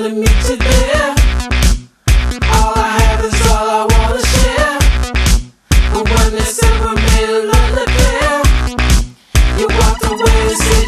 wanna meet you there. All I have is all I wanna share. The one that's ever made a lullaby. You walked away